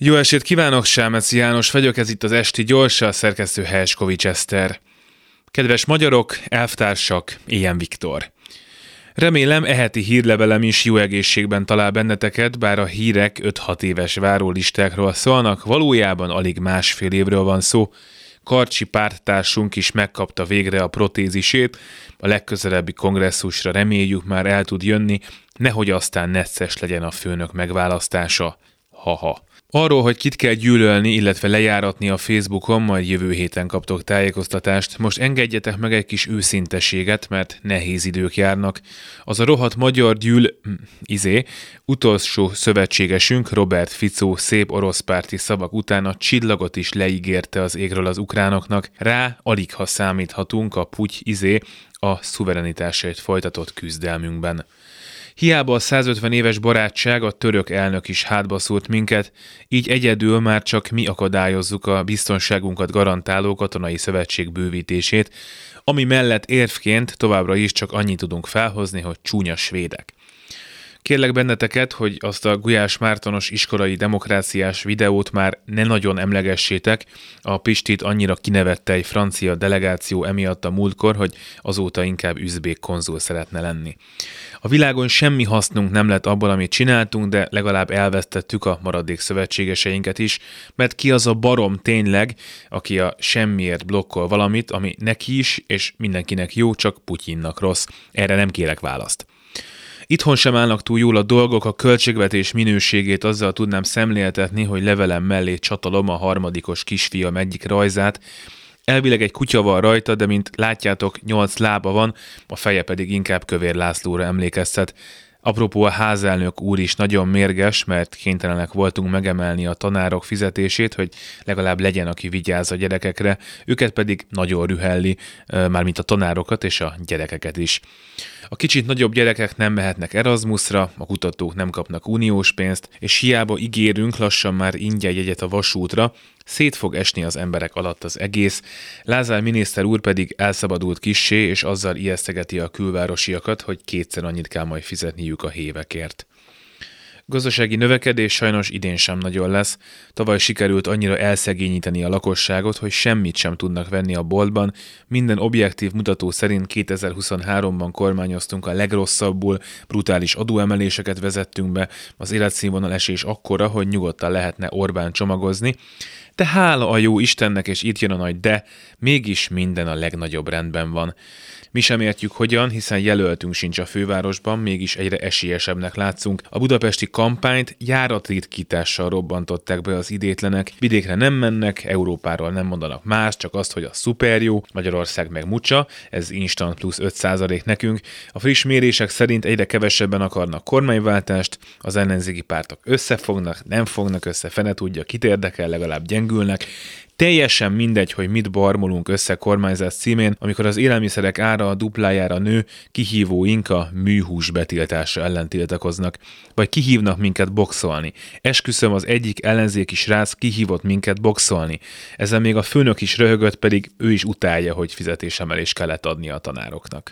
Jó estét kívánok, Sámeci János vagyok, ez itt az Esti Gyors, a szerkesztő Helskovics Eszter. Kedves magyarok, elvtársak, ilyen Viktor. Remélem eheti hírlevelem is jó egészségben talál benneteket, bár a hírek 5-6 éves várólistákról szólnak, valójában alig másfél évről van szó. Karcsi párttársunk is megkapta végre a protézisét, a legközelebbi kongresszusra reméljük már el tud jönni, nehogy aztán necces legyen a főnök megválasztása. Haha. Arról, hogy kit kell gyűlölni, illetve lejáratni a Facebookon, majd jövő héten kaptok tájékoztatást. Most engedjetek meg egy kis őszinteséget, mert nehéz idők járnak. Az a rohadt magyar gyűl... Hm, izé, utolsó szövetségesünk, Robert Ficó szép oroszpárti szavak után a csillagot is leígérte az égről az ukránoknak. Rá alig ha számíthatunk a puty izé a szuverenitásért folytatott küzdelmünkben. Hiába a 150 éves barátság, a török elnök is hátba szúrt minket, így egyedül már csak mi akadályozzuk a biztonságunkat garantáló katonai szövetség bővítését, ami mellett érvként továbbra is csak annyit tudunk felhozni, hogy csúnya svédek. Kérlek benneteket, hogy azt a Gulyás Mártonos iskolai demokráciás videót már ne nagyon emlegessétek. A Pistit annyira kinevette egy francia delegáció emiatt a múltkor, hogy azóta inkább üzbék konzul szeretne lenni. A világon semmi hasznunk nem lett abból, amit csináltunk, de legalább elvesztettük a maradék szövetségeseinket is, mert ki az a barom tényleg, aki a semmiért blokkol valamit, ami neki is és mindenkinek jó, csak Putyinnak rossz. Erre nem kérek választ. Itthon sem állnak túl jól a dolgok, a költségvetés minőségét azzal tudnám szemléltetni, hogy levelem mellé csatalom a harmadikos kisfiam egyik rajzát, Elvileg egy kutya van rajta, de mint látjátok, nyolc lába van, a feje pedig inkább Kövér Lászlóra emlékeztet. Apropó a házelnök úr is nagyon mérges, mert kénytelenek voltunk megemelni a tanárok fizetését, hogy legalább legyen, aki vigyáz a gyerekekre, őket pedig nagyon rühelli, mármint a tanárokat és a gyerekeket is. A kicsit nagyobb gyerekek nem mehetnek Erasmusra, a kutatók nem kapnak uniós pénzt, és hiába ígérünk lassan már ingyen jegyet a vasútra, szét fog esni az emberek alatt az egész, Lázár miniszter úr pedig elszabadult kissé, és azzal ijesztegeti a külvárosiakat, hogy kétszer annyit kell majd fizetniük a hévekért. Gazdasági növekedés sajnos idén sem nagyon lesz. Tavaly sikerült annyira elszegényíteni a lakosságot, hogy semmit sem tudnak venni a boltban. Minden objektív mutató szerint 2023-ban kormányoztunk a legrosszabbul, brutális adóemeléseket vezettünk be, az életszínvonal esés akkora, hogy nyugodtan lehetne Orbán csomagozni. De hála a jó Istennek, és itt jön a nagy de, mégis minden a legnagyobb rendben van. Mi sem értjük hogyan, hiszen jelöltünk sincs a fővárosban, mégis egyre esélyesebbnek látszunk. A budapesti kampányt járatritkítással robbantották be az idétlenek. Vidékre nem mennek, Európáról nem mondanak más, csak azt, hogy a szuper jó, Magyarország meg mucsa, ez instant plusz 5% nekünk. A friss mérések szerint egyre kevesebben akarnak kormányváltást, az ellenzéki pártok összefognak, nem fognak össze, fene tudja, kit érdekel, legalább gyengülnek, Teljesen mindegy, hogy mit barmolunk össze kormányzás címén, amikor az élelmiszerek ára a duplájára nő, kihívóink a műhús betiltása ellen tiltakoznak, vagy kihívnak minket boxolni. Esküszöm, az egyik ellenzéki srác kihívott minket boxolni. Ezzel még a főnök is röhögött, pedig ő is utálja, hogy fizetésemelés kellett adni a tanároknak.